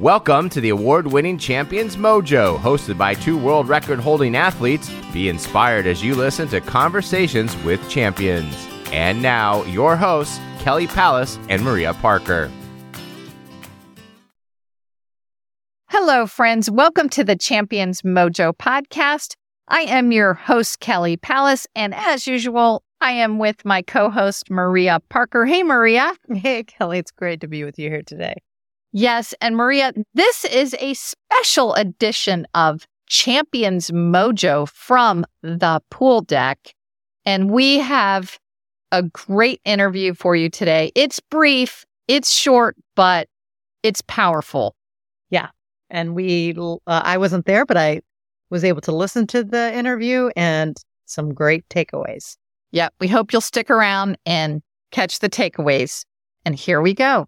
Welcome to the award winning Champions Mojo, hosted by two world record holding athletes. Be inspired as you listen to conversations with champions. And now, your hosts, Kelly Palace and Maria Parker. Hello, friends. Welcome to the Champions Mojo podcast. I am your host, Kelly Palace, and as usual, I am with my co host, Maria Parker. Hey, Maria. Hey, Kelly. It's great to be with you here today. Yes. And Maria, this is a special edition of Champions Mojo from the pool deck. And we have a great interview for you today. It's brief, it's short, but it's powerful. Yeah. And we, uh, I wasn't there, but I was able to listen to the interview and some great takeaways. Yep. We hope you'll stick around and catch the takeaways. And here we go.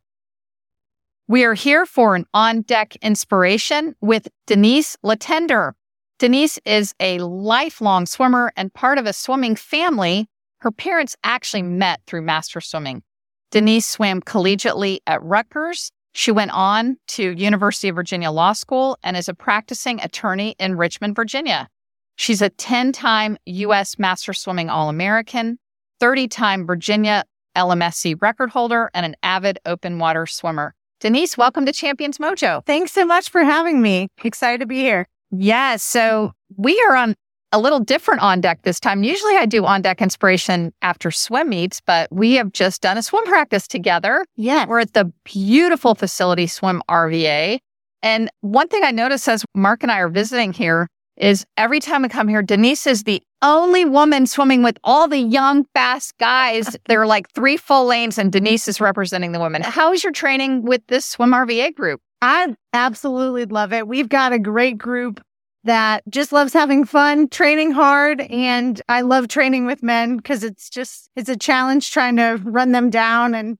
We are here for an on deck inspiration with Denise Letendre. Denise is a lifelong swimmer and part of a swimming family. Her parents actually met through master swimming. Denise swam collegiately at Rutgers. She went on to University of Virginia Law School and is a practicing attorney in Richmond, Virginia. She's a 10 time U.S. Master Swimming All American, 30 time Virginia LMSC record holder, and an avid open water swimmer. Denise, welcome to Champions Mojo. Thanks so much for having me. Excited to be here. Yes. So we are on a little different on deck this time. Usually I do on deck inspiration after swim meets, but we have just done a swim practice together. Yeah. We're at the beautiful facility Swim RVA. And one thing I notice as Mark and I are visiting here is every time I come here, Denise is the only woman swimming with all the young, fast guys. there are like three full lanes, and Denise is representing the women. How is your training with this Swim RVA group? I absolutely love it. We've got a great group that just loves having fun, training hard. And I love training with men because it's just, it's a challenge trying to run them down and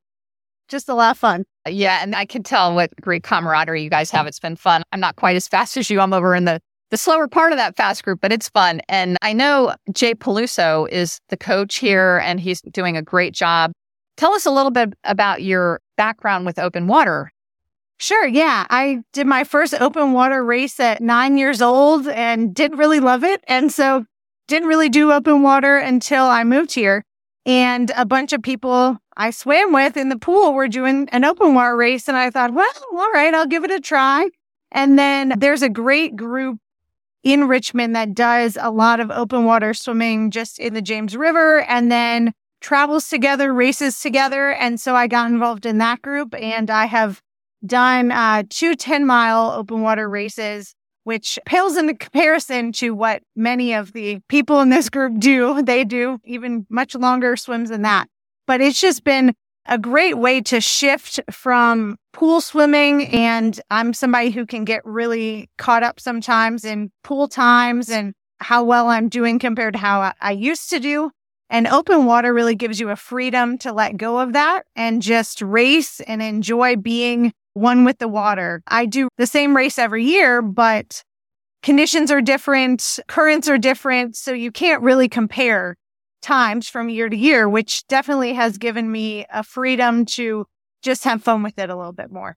just a lot of fun. Yeah. And I can tell what great camaraderie you guys have. It's been fun. I'm not quite as fast as you. I'm over in the the slower part of that fast group, but it's fun. And I know Jay Peluso is the coach here and he's doing a great job. Tell us a little bit about your background with open water. Sure. Yeah. I did my first open water race at nine years old and didn't really love it. And so didn't really do open water until I moved here. And a bunch of people I swam with in the pool were doing an open water race. And I thought, well, all right, I'll give it a try. And then there's a great group in Richmond that does a lot of open water swimming just in the James River and then travels together, races together. And so I got involved in that group and I have done uh, two 10 mile open water races, which pales in comparison to what many of the people in this group do. They do even much longer swims than that. But it's just been a great way to shift from pool swimming. And I'm somebody who can get really caught up sometimes in pool times and how well I'm doing compared to how I used to do. And open water really gives you a freedom to let go of that and just race and enjoy being one with the water. I do the same race every year, but conditions are different, currents are different. So you can't really compare times from year to year, which definitely has given me a freedom to just have fun with it a little bit more.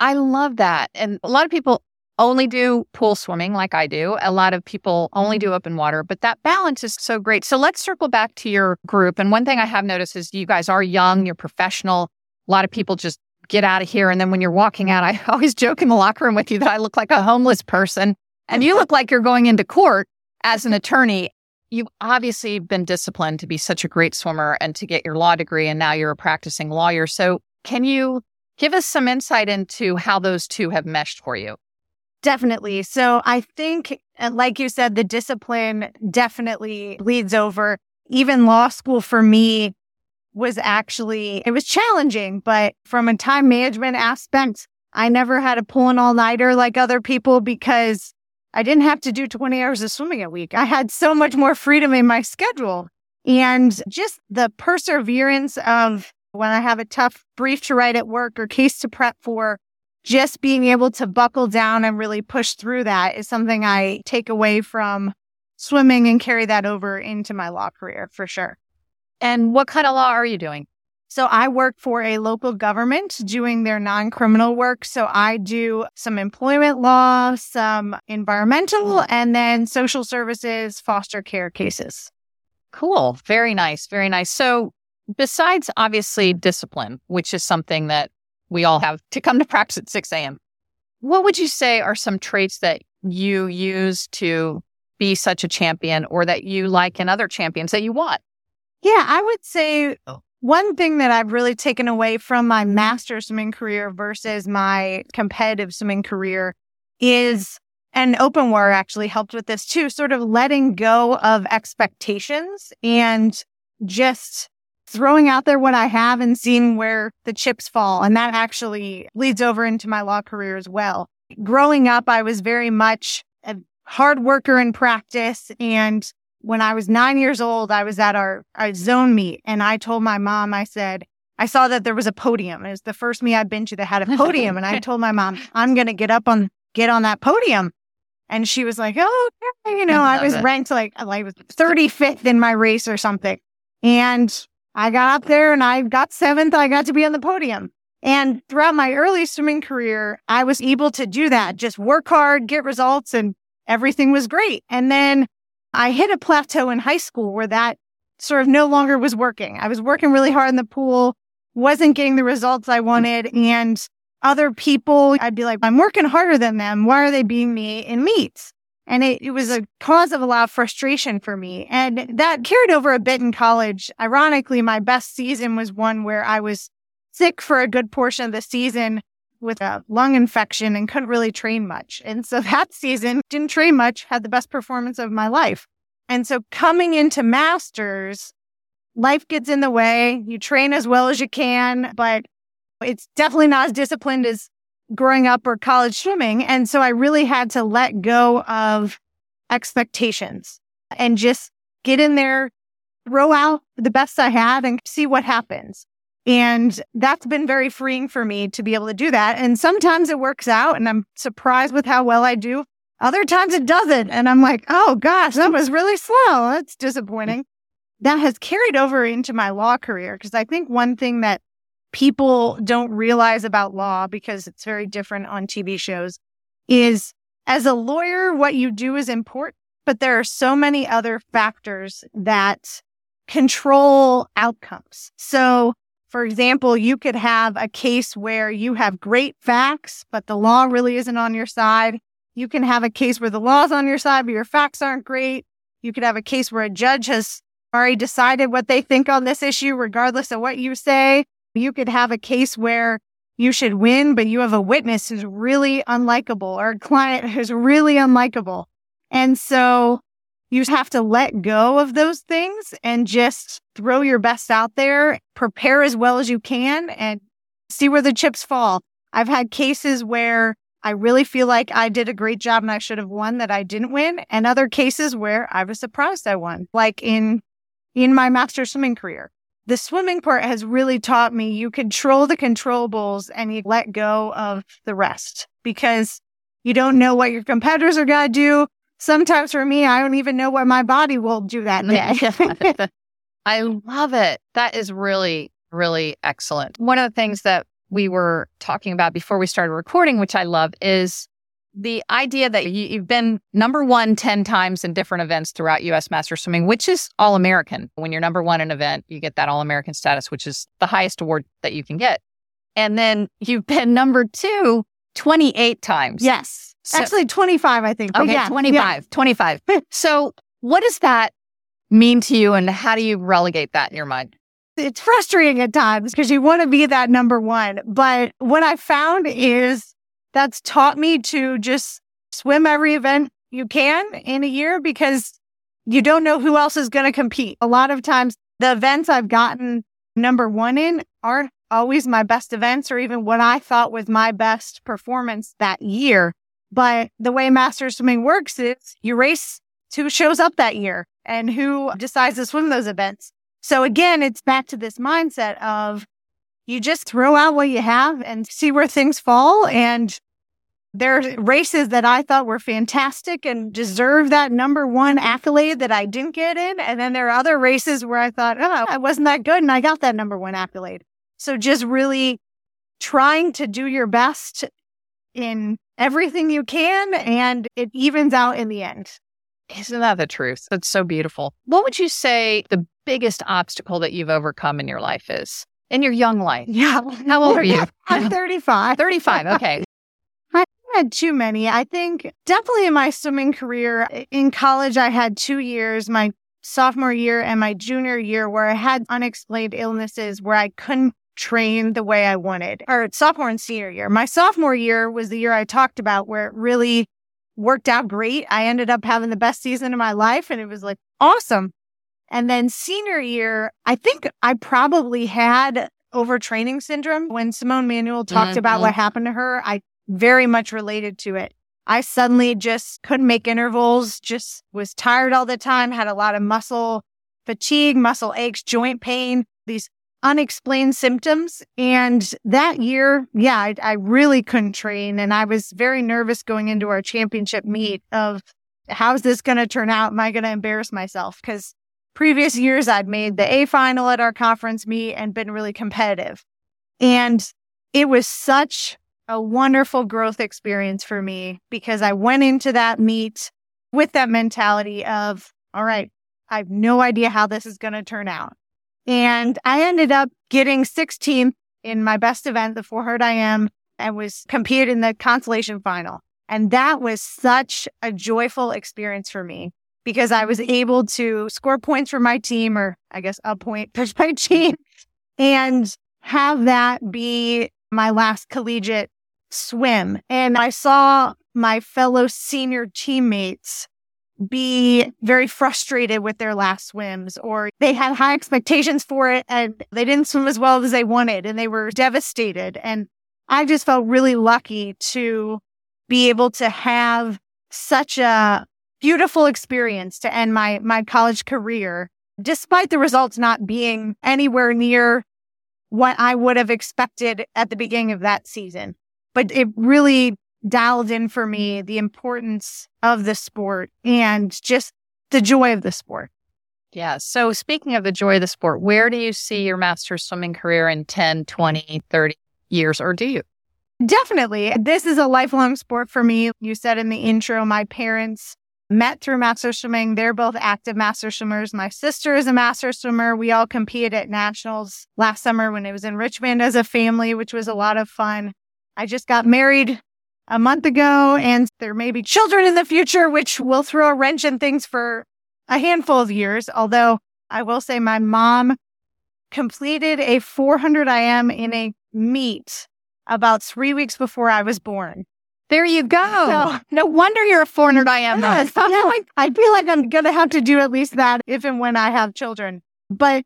I love that. And a lot of people only do pool swimming like I do. A lot of people only do open water, but that balance is so great. So let's circle back to your group. And one thing I have noticed is you guys are young, you're professional. A lot of people just get out of here. And then when you're walking out, I always joke in the locker room with you that I look like a homeless person. And you look like you're going into court as an attorney you've obviously been disciplined to be such a great swimmer and to get your law degree, and now you're a practicing lawyer. So, can you give us some insight into how those two have meshed for you? Definitely. So, I think, uh, like you said, the discipline definitely bleeds over. Even law school for me was actually, it was challenging, but from a time management aspect, I never had a pull an all nighter like other people because I didn't have to do 20 hours of swimming a week. I had so much more freedom in my schedule and just the perseverance of when I have a tough brief to write at work or case to prep for, just being able to buckle down and really push through that is something I take away from swimming and carry that over into my law career for sure. And what kind of law are you doing? So I work for a local government doing their non criminal work. So I do some employment law, some environmental, mm-hmm. and then social services, foster care cases. Cool. Very nice. Very nice. So, besides obviously discipline, which is something that we all have to come to practice at 6 a.m., what would you say are some traits that you use to be such a champion or that you like in other champions that you want? Yeah, I would say oh. One thing that I've really taken away from my master swimming career versus my competitive swimming career is, and open water actually helped with this too, sort of letting go of expectations and just throwing out there what I have and seeing where the chips fall. And that actually leads over into my law career as well. Growing up, I was very much a hard worker in practice and when I was nine years old, I was at our, our zone meet and I told my mom, I said, I saw that there was a podium. It was the first meet I'd been to that had a podium. and I told my mom, I'm going to get up on, get on that podium. And she was like, oh, okay. you know, I, I was it. ranked like, like 35th in my race or something. And I got up there and I got seventh. I got to be on the podium. And throughout my early swimming career, I was able to do that, just work hard, get results, and everything was great. And then I hit a plateau in high school where that sort of no longer was working. I was working really hard in the pool, wasn't getting the results I wanted. And other people, I'd be like, I'm working harder than them. Why are they beating me in meets? And it, it was a cause of a lot of frustration for me. And that carried over a bit in college. Ironically, my best season was one where I was sick for a good portion of the season with a lung infection and couldn't really train much. And so that season didn't train much, had the best performance of my life. And so coming into masters, life gets in the way. You train as well as you can, but it's definitely not as disciplined as growing up or college swimming. And so I really had to let go of expectations and just get in there, throw out the best I had and see what happens. And that's been very freeing for me to be able to do that. And sometimes it works out and I'm surprised with how well I do. Other times it doesn't. And I'm like, oh gosh, that was really slow. That's disappointing. That has carried over into my law career because I think one thing that people don't realize about law because it's very different on TV shows is as a lawyer, what you do is important, but there are so many other factors that control outcomes. So for example, you could have a case where you have great facts, but the law really isn't on your side. You can have a case where the law's on your side, but your facts aren't great. You could have a case where a judge has already decided what they think on this issue, regardless of what you say. You could have a case where you should win, but you have a witness who's really unlikable or a client who's really unlikable. And so you have to let go of those things and just throw your best out there, prepare as well as you can and see where the chips fall. I've had cases where I really feel like I did a great job and I should have won that I didn't win, and other cases where I was surprised I won, like in in my master swimming career. The swimming part has really taught me you control the controllables and you let go of the rest because you don't know what your competitors are going to do sometimes for me, I don't even know what my body will do that day. I love it. That is really, really excellent. One of the things that we were talking about before we started recording, which I love, is the idea that you, have been number one 10 times in different events throughout US Master Swimming, which is all American. When you're number one in an event, you get that all American status, which is the highest award that you can get. And then you've been number two 28 times. Yes. So, Actually, 25, I think. Okay, yeah, 25, yeah. 25. so, what does that mean to you, and how do you relegate that in your mind? It's frustrating at times because you want to be that number one. But what I found is that's taught me to just swim every event you can in a year because you don't know who else is going to compete. A lot of times, the events I've gotten number one in aren't always my best events or even what I thought was my best performance that year. But the way master swimming works is you race who shows up that year and who decides to swim those events. So again, it's back to this mindset of you just throw out what you have and see where things fall. And There are races that I thought were fantastic and deserve that number one accolade that I didn't get in. And then there are other races where I thought, oh, I wasn't that good and I got that number one accolade. So just really trying to do your best in everything you can and it evens out in the end. Isn't that the truth? That's so beautiful. What would you say the biggest obstacle that you've overcome in your life is? In your young life? Yeah. How old are you? I'm 35. 35. Okay. I had too many. I think definitely in my swimming career, in college, I had two years, my sophomore year and my junior year, where I had unexplained illnesses where I couldn't train the way I wanted, or sophomore and senior year. My sophomore year was the year I talked about where it really worked out great. I ended up having the best season of my life and it was like awesome. And then senior year, I think I probably had overtraining syndrome. When Simone Manuel talked mm-hmm. about what happened to her, I very much related to it. I suddenly just couldn't make intervals, just was tired all the time, had a lot of muscle fatigue, muscle aches, joint pain, these unexplained symptoms. And that year, yeah, I, I, really couldn't train. And I was very nervous going into our championship meet of how's this going to turn out? Am I going to embarrass myself? Because previous years I'd made the A final at our conference meet and been really competitive. And it was such a wonderful growth experience for me because I went into that meet with that mentality of, all right, I have no idea how this is going to turn out. And I ended up getting 16th in my best event, the 400 IM, and was competed in the consolation final. And that was such a joyful experience for me because I was able to score points for my team, or I guess a point for my team, and have that be my last collegiate swim. And I saw my fellow senior teammates be very frustrated with their last swims or they had high expectations for it and they didn't swim as well as they wanted and they were devastated. And I just felt really lucky to be able to have such a beautiful experience to end my, my college career, despite the results not being anywhere near what I would have expected at the beginning of that season but it really dialed in for me mm-hmm. the importance of the sport and just the joy of the sport. Yeah. So speaking of the joy of the sport, where do you see your master swimming career in 10, 20, 30 years, or do you? Definitely. This is a lifelong sport for me. You said in the intro, my parents met through master swimming. They're both active master swimmers. My sister is a master swimmer. We all competed at nationals last summer when it was in Richmond as a family, which was a lot of fun. I just got married a month ago and there may be children in the future, which will throw a wrench in things for a handful of years. Although I will say my mom completed a 400 IM in a meet about three weeks before I was born. There you go. So, no wonder you're a 400 IM. Yes, I feel like I'm going to have to do at least that if and when I have children. But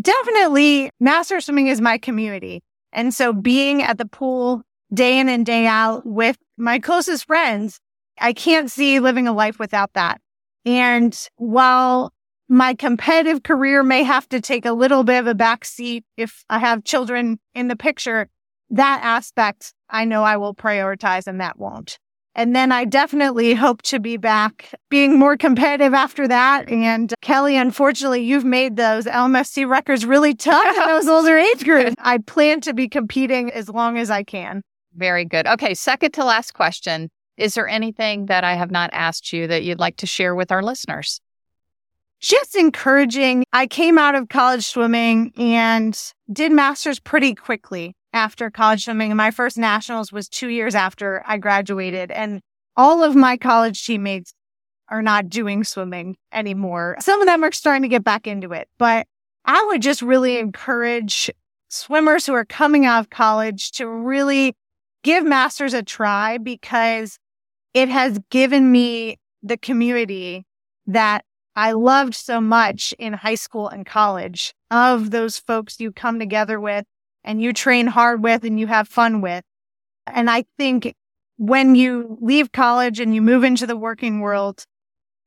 definitely, master swimming is my community. And so being at the pool day in and day out with my closest friends. I can't see living a life without that. And while my competitive career may have to take a little bit of a backseat if I have children in the picture, that aspect I know I will prioritize and that won't. And then I definitely hope to be back being more competitive after that. And Kelly, unfortunately, you've made those LMSC records really tough in those older age groups. I plan to be competing as long as I can. Very good. Okay, second to last question. Is there anything that I have not asked you that you'd like to share with our listeners? Just encouraging. I came out of college swimming and did masters pretty quickly after college swimming. My first nationals was two years after I graduated and all of my college teammates are not doing swimming anymore. Some of them are starting to get back into it, but I would just really encourage swimmers who are coming out of college to really give masters a try because it has given me the community that I loved so much in high school and college of those folks you come together with and you train hard with and you have fun with. And I think when you leave college and you move into the working world,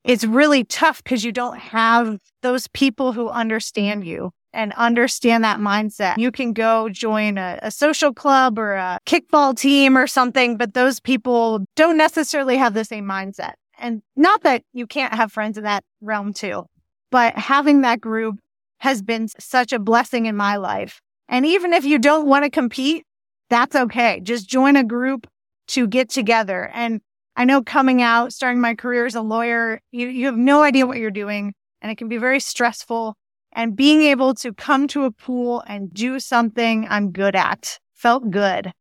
it's really tough because you don't have those people who understand you. And understand that mindset. You can go join a, a, social club or a kickball team or something, but those people don't necessarily have the same mindset. And not that you can't have friends in that realm too, but having that group has been such a blessing in my life. And even if you don't want to compete, that's okay. Just join a group to get together. And I know coming out, starting my career as a lawyer, you, you have no idea what you're doing and it can be very stressful. And being able to come to a pool and do something I'm good at felt good.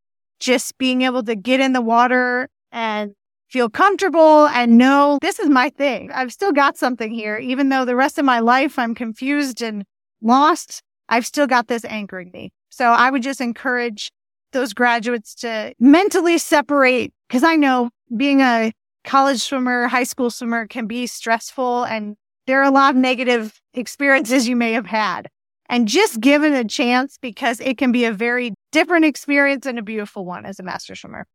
Just being able to get in the water and feel comfortable and know this is my thing. I've still got something here, even though the rest of my life I'm confused and lost. I've still got this anchoring me. So I would just encourage those graduates to mentally separate because I know being a college swimmer, high school swimmer can be stressful and there are a lot of negative experiences you may have had. And just give it a chance because it can be a very different experience and a beautiful one as a master swimmer.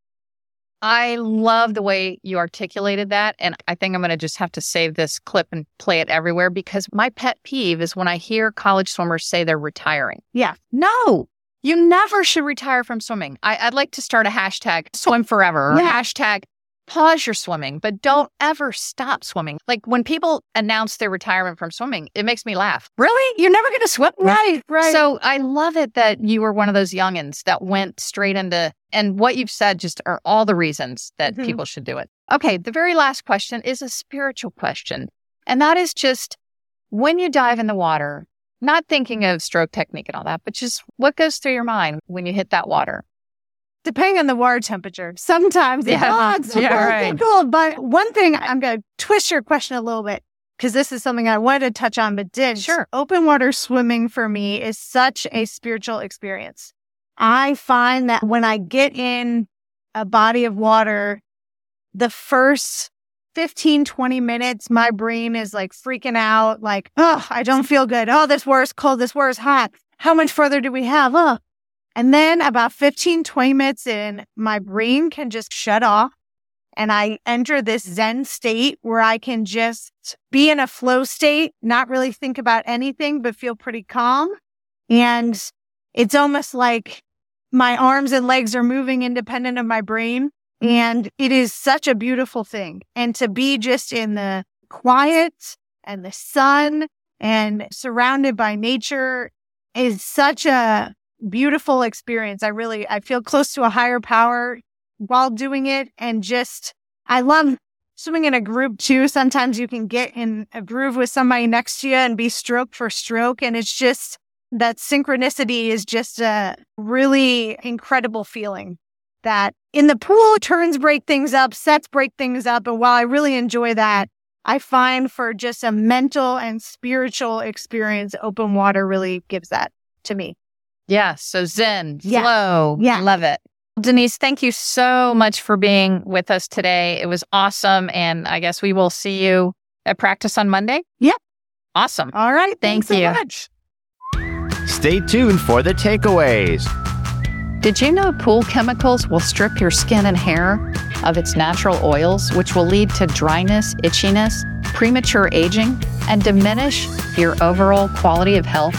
I love the way you articulated that. And I think I'm going to just have to save this clip and play it everywhere because my pet peeve is when I hear college swimmers say they're retiring. Yeah. No, you never should retire from swimming. I, would like to start a hashtag swim forever, yeah. hashtag pause your swimming, but don't ever stop swimming. Like when people announce their retirement from swimming, it makes me laugh. Really? You're never going to swim? Right, right. So I love it that you were one of those youngins that went straight into, and what you've said just are all the reasons that mm-hmm. people should do it. Okay. The very last question is a spiritual question. And that is just when you dive in the water, not thinking of stroke technique and all that, but just what goes through your mind when you hit that water? Depending on the water temperature. Sometimes yeah. it's, it's yeah, right. cold. But one thing I'm going to twist your question a little bit because this is something I wanted to touch on, but did. Sure. Open water swimming for me is such a spiritual experience. I find that when I get in a body of water, the first 15, 20 minutes, my brain is like freaking out, like, oh, I don't feel good. Oh, this water's cold. This water's hot. How much further do we have? Oh. And then about 15, 20 minutes in, my brain can just shut off and I enter this Zen state where I can just be in a flow state, not really think about anything, but feel pretty calm. And it's almost like my arms and legs are moving independent of my brain. And it is such a beautiful thing. And to be just in the quiet and the sun and surrounded by nature is such a beautiful experience. I really, I feel close to a higher power while doing it. And just, I love swimming in a group too. Sometimes you can get in a groove with somebody next to you and be stroke for stroke. And it's just that synchronicity is just a really incredible feeling that in the pool, turns break things up, sets break things up. And while I really enjoy that, I find for just a mental and spiritual experience, open water really gives that to me. Yeah. So Zen, yeah. flow. Yeah. Love it. Denise, thank you so much for being with us today. It was awesome. And I guess we will see you at practice on Monday. Yeah. Awesome. All right. Thank Thanks you. So much. Stay tuned for the takeaways. Did you know pool chemicals will strip your skin and hair of its natural oils, which will lead to dryness, itchiness, premature aging, and diminish your overall quality of health?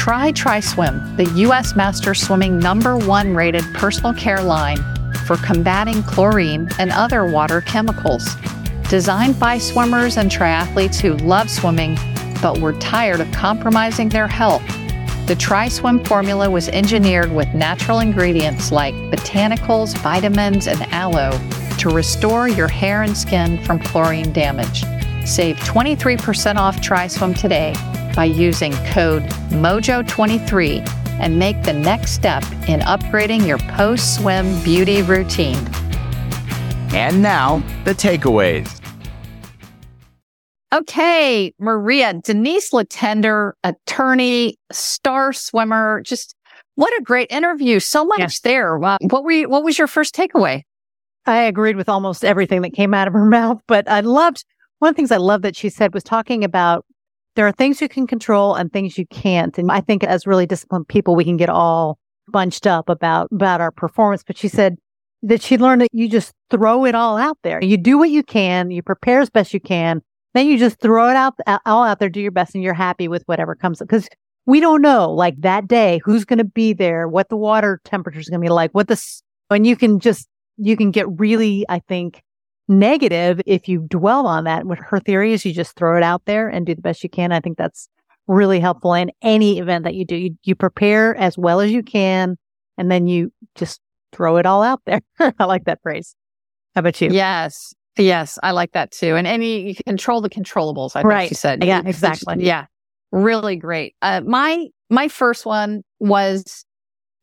Try TriSwim, the U.S. Master Swimming number one rated personal care line for combating chlorine and other water chemicals. Designed by swimmers and triathletes who love swimming but were tired of compromising their health the TriSwim formula was engineered with natural ingredients like botanicals, vitamins, and aloe to restore your hair and skin from chlorine damage. Save 23% off TriSwim today by using code MOJO23 and make the next step in upgrading your post swim beauty routine. And now, the takeaways. Okay, Maria, Denise Letendre, attorney, star swimmer. Just what a great interview. So much yes. there. Wow. What were you, what was your first takeaway? I agreed with almost everything that came out of her mouth, but I loved one of the things I love that she said was talking about there are things you can control and things you can't. And I think as really disciplined people, we can get all bunched up about, about our performance. But she said that she learned that you just throw it all out there. You do what you can, you prepare as best you can, then you just throw it out all out there, do your best, and you're happy with whatever comes. Because we don't know like that day who's going to be there, what the water temperature is going to be like, what the, and you can just, you can get really, I think, negative if you dwell on that. What her theory is you just throw it out there and do the best you can. I think that's really helpful in any event that you do. You, you prepare as well as you can and then you just throw it all out there. I like that phrase. How about you? Yes. Yes, I like that too. And any you control the controllables, I think right. she said. Yeah, exactly. Yeah. Really great. Uh, my my first one was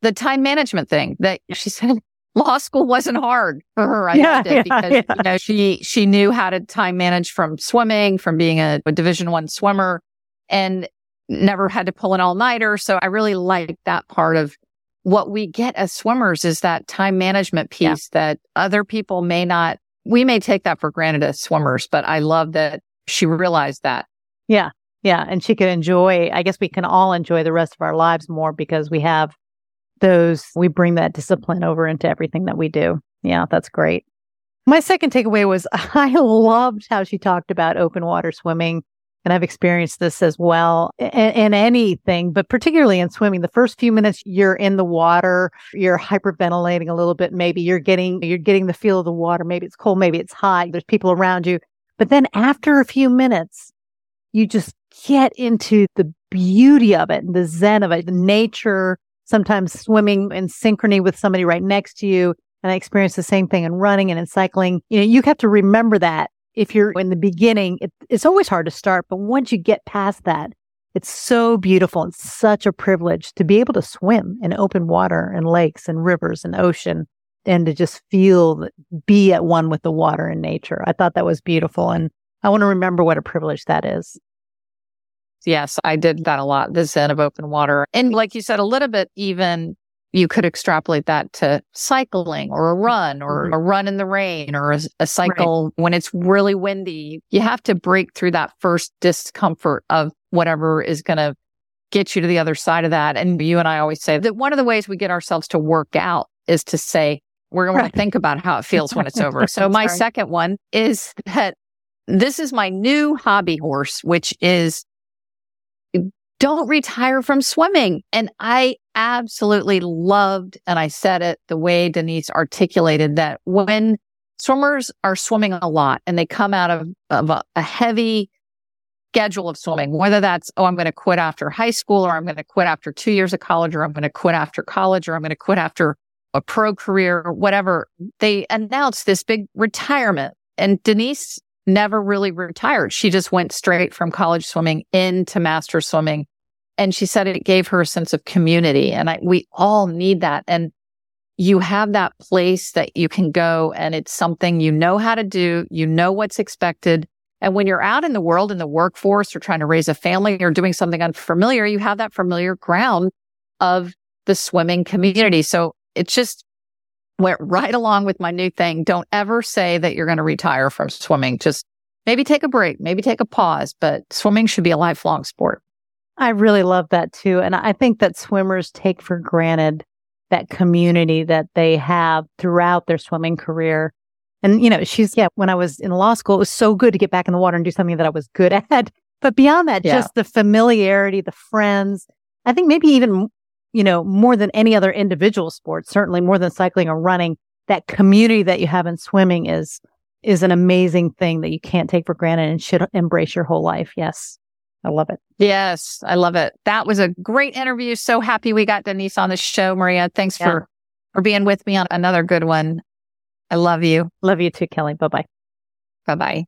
the time management thing that she said law school wasn't hard for her. I Yeah, loved it yeah, because yeah. you know she she knew how to time manage from swimming, from being a, a Division One swimmer, and never had to pull an all nighter. So I really liked that part of what we get as swimmers is that time management Yeah. piece that other people may not. We may take that for granted as swimmers, but I love that she realized that. Yeah. Yeah. And she could enjoy, I guess we can all enjoy the rest of our lives more because we have those, we bring that discipline over into everything that we do. Yeah, that's great. My second takeaway was I loved how she talked about open water swimming. And I've experienced this as well in, in anything, but particularly in swimming. The first few minutes you're in the water, you're hyperventilating a little bit. Maybe you're getting, you're getting the feel of the water. Maybe it's cold. Maybe it's hot. There's people around you. But then after a few minutes, you just get into the beauty of it, and the zen of it, the nature, sometimes swimming in synchrony with somebody right next to you. And I experienced the same thing in running and in cycling. You know, you have to remember that if you're in the beginning, it, it's always hard to start, but once you get past that, it's so beautiful and such a privilege to be able to swim in open water and lakes and rivers and ocean and to just feel, be at one with the water and nature. I thought that was beautiful. And I want to remember what a privilege that is. Yes, I did that a lot. The zen of open water. And like you said, a little bit even you could extrapolate that to cycling or a run or mm-hmm. a run in the rain or a, a cycle when it's really windy. You have to break through that first discomfort of whatever is going to get you to the other side of that. And you and I always say that one of the ways we get ourselves to work out is to say, we're going Right. to think about how it feels when it's over. So my second one is that this is my new hobby horse, which is don't retire from swimming. And I absolutely loved, and I said it the way Denise articulated that when swimmers are swimming a lot and they come out of, of a, a heavy schedule of swimming, whether that's, oh, I'm going to quit after high school or I'm going to quit after two years of college or I'm going to quit after college or I'm going to quit after a pro career or whatever, they announce this big retirement. And Denise never really retired. She just went straight from college swimming into master swimming. And she said it gave her a sense of community. And I, we all need that. And you have that place that you can go and it's something you know how to do. You know what's expected. And when you're out in the world in the workforce or trying to raise a family or doing something unfamiliar, you have that familiar ground of the swimming community. So it's just went right along with my new thing. Don't ever say that you're going to retire from swimming. Just maybe take a break, maybe take a pause, but swimming should be a lifelong sport. I really love that too. And I think that swimmers take for granted that community that they have throughout their swimming career. And, you know, she's, yeah, when I was in law school, it was so good to get back in the water and do something that I was good at. But beyond that, Yeah. just the familiarity, the friends, I think maybe even, you know, more than any other individual sport, certainly more than cycling or running, that community that you have in swimming is, is an amazing thing that you can't take for granted and should embrace your whole life. Yes. I love it. Yes, I love it. That was a great interview. So happy we got Denise on the show, Maria. Thanks Yeah. for for being with me on another good one. I love you. Love you too, Kelly. Bye bye. Bye bye.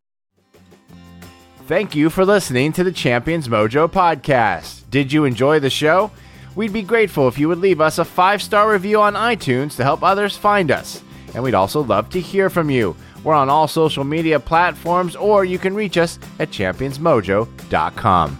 Thank you for listening to the Champions Mojo podcast. Did you enjoy the show? We'd be grateful if you would leave us a five star review on iTunes to help others find us. And we'd also love to hear from you. We're on all social media platforms, or you can reach us at championsmojo.com.